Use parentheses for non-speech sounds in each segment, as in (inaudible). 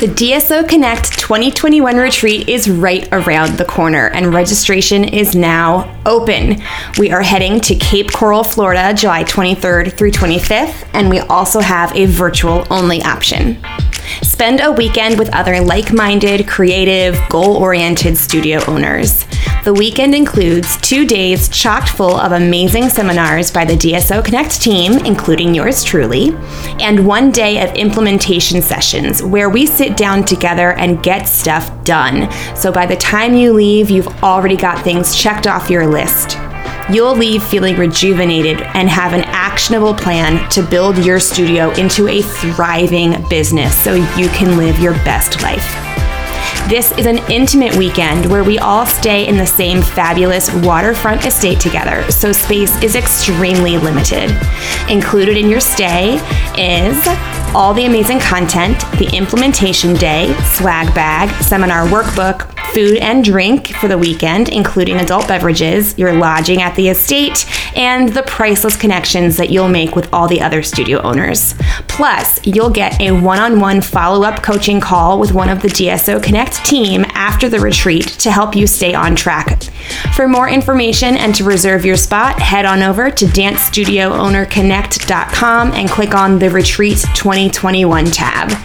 The DSO Connect 2021 retreat is right around the corner and registration is now open. We are heading to Cape Coral, Florida, July 23rd through 25th, and we also have a virtual only option. Spend a weekend with other like minded, creative, goal oriented studio owners. The weekend includes two days chocked full of amazing seminars by the DSO Connect team, including yours truly, and one day of implementation sessions where we sit down together and get stuff done. So by the time you leave, you've already got things checked off your list. You'll leave feeling rejuvenated and have an actionable plan to build your studio into a thriving business so you can live your best life. This is an intimate weekend where we all stay in the same fabulous waterfront estate together, so space is extremely limited. Included in your stay is all the amazing content, the implementation day, swag bag, seminar workbook, food and drink for the weekend, including adult beverages, your lodging at the estate, and the priceless connections that you'll make with all the other studio owners. Plus, you'll get a one on one follow up coaching call with one of the DSO Connect team after the retreat to help you stay on track. For more information and to reserve your spot, head on over to dancestudioownerconnect.com and click on the Retreat 2021 tab.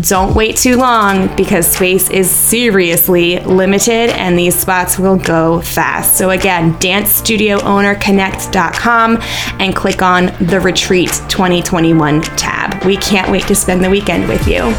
Don't wait too long because space is seriously limited and these spots will go fast. So, again, dancestudioownerconnect.com and click on the Retreat 2021 tab. We can't wait to spend the weekend with you.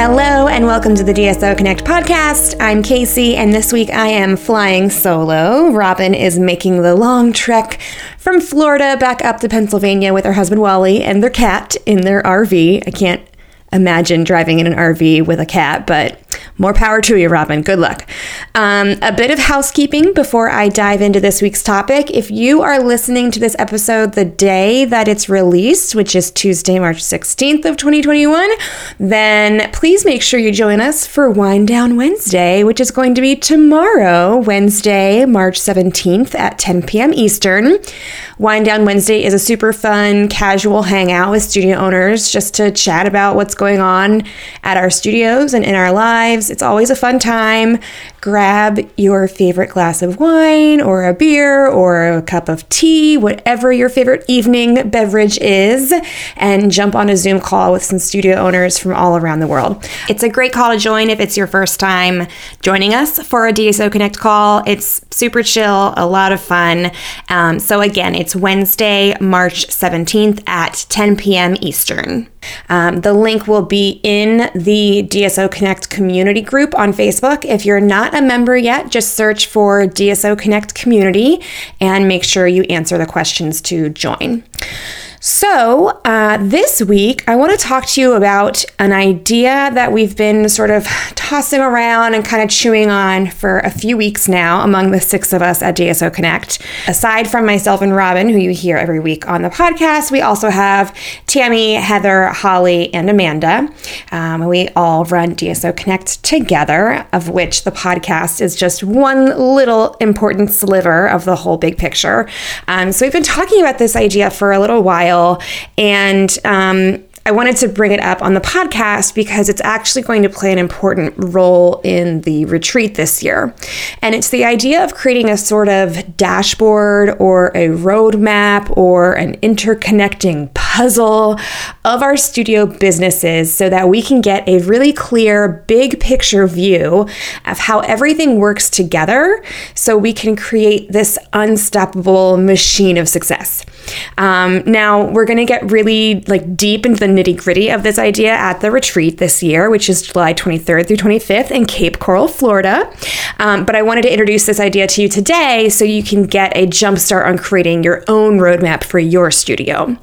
Hello, and welcome to the DSO Connect podcast. I'm Casey, and this week I am flying solo. Robin is making the long trek from Florida back up to Pennsylvania with her husband Wally and their cat in their RV. I can't imagine driving in an RV with a cat, but more power to you, Robin. Good luck. Um, a bit of housekeeping before I dive into this week's topic. If you are listening to this episode the day that it's released, which is Tuesday, March 16th of 2021, then please make sure you join us for Wind Down Wednesday, which is going to be tomorrow, Wednesday, March 17th at 10 p.m. Eastern. Wind Down Wednesday is a super fun, casual hangout with studio owners just to chat about what's going on at our studios and in our lives. It's always a fun time. Grab your favorite glass of wine or a beer or a cup of tea, whatever your favorite evening beverage is, and jump on a Zoom call with some studio owners from all around the world. It's a great call to join if it's your first time joining us for a DSO Connect call. It's super chill, a lot of fun. Um, so, again, it's Wednesday, March 17th at 10 p.m. Eastern. Um, the link will be in the DSO Connect community group on Facebook. If you're not a member yet, just search for DSO Connect community and make sure you answer the questions to join. So, uh, this week, I want to talk to you about an idea that we've been sort of tossing around and kind of chewing on for a few weeks now among the six of us at DSO Connect. Aside from myself and Robin, who you hear every week on the podcast, we also have Tammy, Heather, Holly, and Amanda. Um, we all run DSO Connect together, of which the podcast is just one little important sliver of the whole big picture. Um, so, we've been talking about this idea for a little while while. And um, I wanted to bring it up on the podcast because it's actually going to play an important role in the retreat this year. And it's the idea of creating a sort of dashboard or a roadmap or an interconnecting puzzle of our studio businesses so that we can get a really clear, big picture view of how everything works together so we can create this unstoppable machine of success. Um, now, we're going to get really like deep into the nitty gritty of this idea at the retreat this year, which is July 23rd through 25th in Cape Coral, Florida. Um, but I wanted to introduce this idea to you today so you can get a jumpstart on creating your own roadmap for your studio.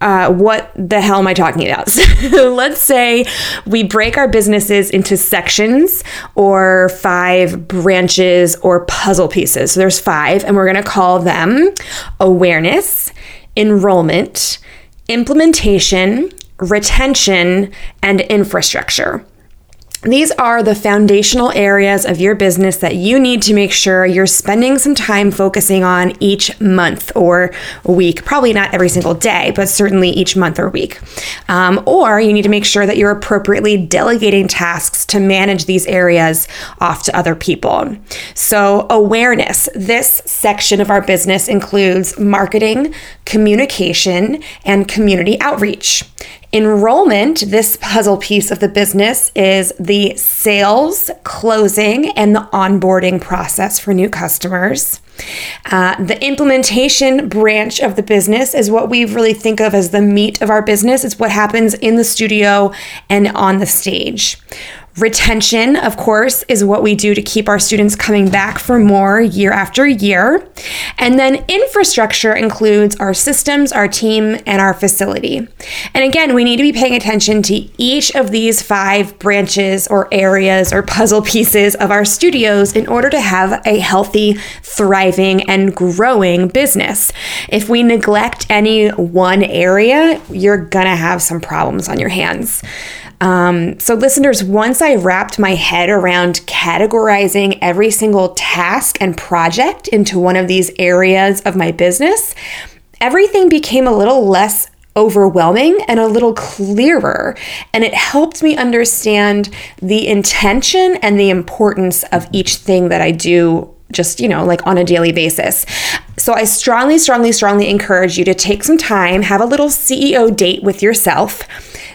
Uh, what the hell am I talking about? (laughs) So let's say we break our businesses into sections or five branches or puzzle pieces. So, there's five, and we're going to call them awareness, enrollment, implementation, retention, and infrastructure. These are the foundational areas of your business that you need to make sure you're spending some time focusing on each month or week. Probably not every single day, but certainly each month or week. Um, or you need to make sure that you're appropriately delegating tasks to manage these areas off to other people. So, awareness this section of our business includes marketing, communication, and community outreach. Enrollment, this puzzle piece of the business, is the sales, closing, and the onboarding process for new customers. Uh, the implementation branch of the business is what we really think of as the meat of our business. It's what happens in the studio and on the stage. Retention, of course, is what we do to keep our students coming back for more year after year. And then infrastructure includes our systems, our team, and our facility. And again, we need to be paying attention to each of these five branches or areas or puzzle pieces of our studios in order to have a healthy, thriving, and growing business. If we neglect any one area, you're gonna have some problems on your hands. Um, so, listeners, once I wrapped my head around categorizing every single task and project into one of these areas of my business, everything became a little less overwhelming and a little clearer. And it helped me understand the intention and the importance of each thing that I do just, you know, like on a daily basis. So I strongly, strongly, strongly encourage you to take some time, have a little CEO date with yourself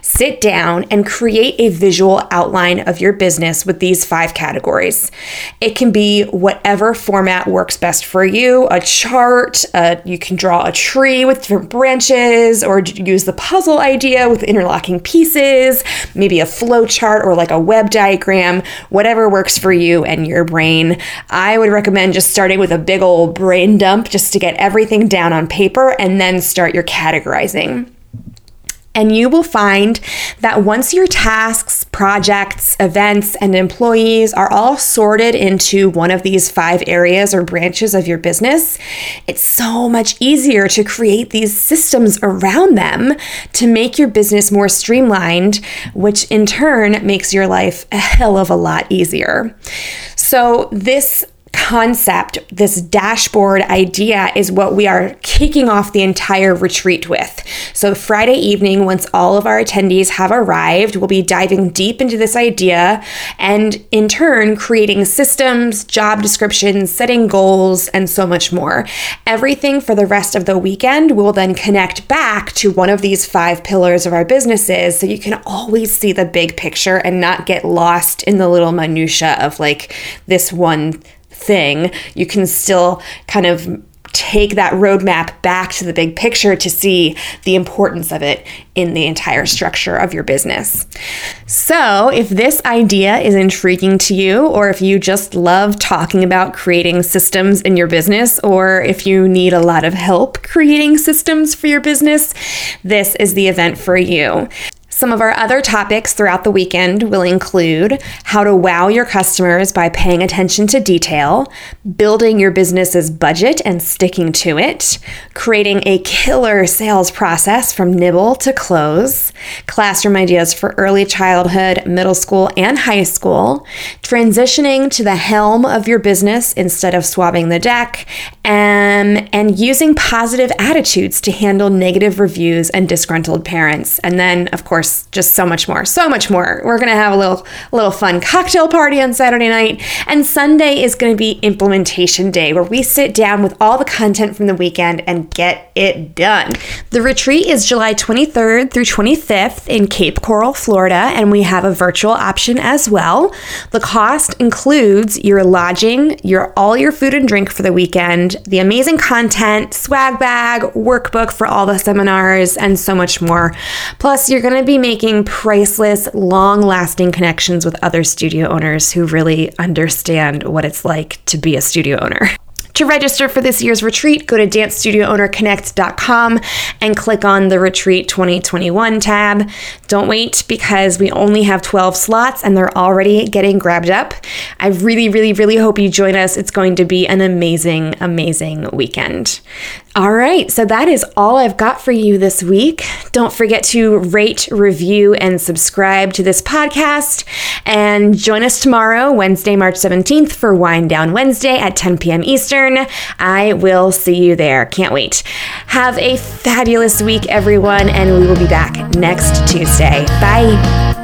sit down and create a visual outline of your business with these five categories. It can be whatever format works best for you a chart, uh, you can draw a tree with different branches, or use the puzzle idea with interlocking pieces, maybe a flow chart or like a web diagram, whatever works for you and your brain. I would recommend just starting with a big old brain dump just to get everything down on paper and then start your categorizing. And you will find that once your tasks, projects, events, and employees are all sorted into one of these five areas or branches of your business, it's so much easier to create these systems around them to make your business more streamlined, which in turn makes your life a hell of a lot easier. So, this concept, this dashboard idea, is what we are kicking off the entire retreat with. So, Friday evening, once all of our attendees have arrived, we'll be diving deep into this idea and, in turn, creating systems, job descriptions, setting goals, and so much more. Everything for the rest of the weekend will then connect back to one of these five pillars of our businesses so you can always see the big picture and not get lost in the little minutia of like this one thing, you can still kind of take that roadmap back to the big picture to see the importance of it in the entire structure of your business. So, if this idea is intriguing to you, or if you just love talking about creating systems in your business, or if you need a lot of help creating systems for your business, this is the event for you. Some of our other topics throughout the weekend will include how to wow your customers by paying attention to detail, building your business's budget and sticking to it, creating a killer sales process from nibble to close, classroom ideas for early childhood, middle school, and high school, transitioning to the helm of your business instead of swabbing the deck, and, and using positive attitudes to handle negative reviews and disgruntled parents. And then, of course, just so much more, so much more. We're gonna have a little little fun cocktail party on Saturday night, and Sunday is gonna be implementation day, where we sit down with all the content from the weekend and get it done. The retreat is July 23rd through 25th in Cape Coral, Florida, and we have a virtual option as well. The cost includes your lodging, your all your food and drink for the weekend, the amazing content, swag bag, workbook for all the seminars, and so much more. Plus, you're going to making priceless, long lasting connections with other studio owners who really understand what it's like to be a studio owner. To register for this year's retreat, go to dancestudioownerconnect.com and click on the Retreat 2021 tab. Don't wait because we only have 12 slots and they're already getting grabbed up. I really, really, really hope you join us. It's going to be an amazing, amazing weekend. All right, so that is all I've got for you this week. Don't forget to rate, review, and subscribe to this podcast. And join us tomorrow, Wednesday, March 17th, for Wind Down Wednesday at 10 p.m. I will see you there. Can't wait. Have a fabulous week, everyone, and we will be back next Tuesday. Bye.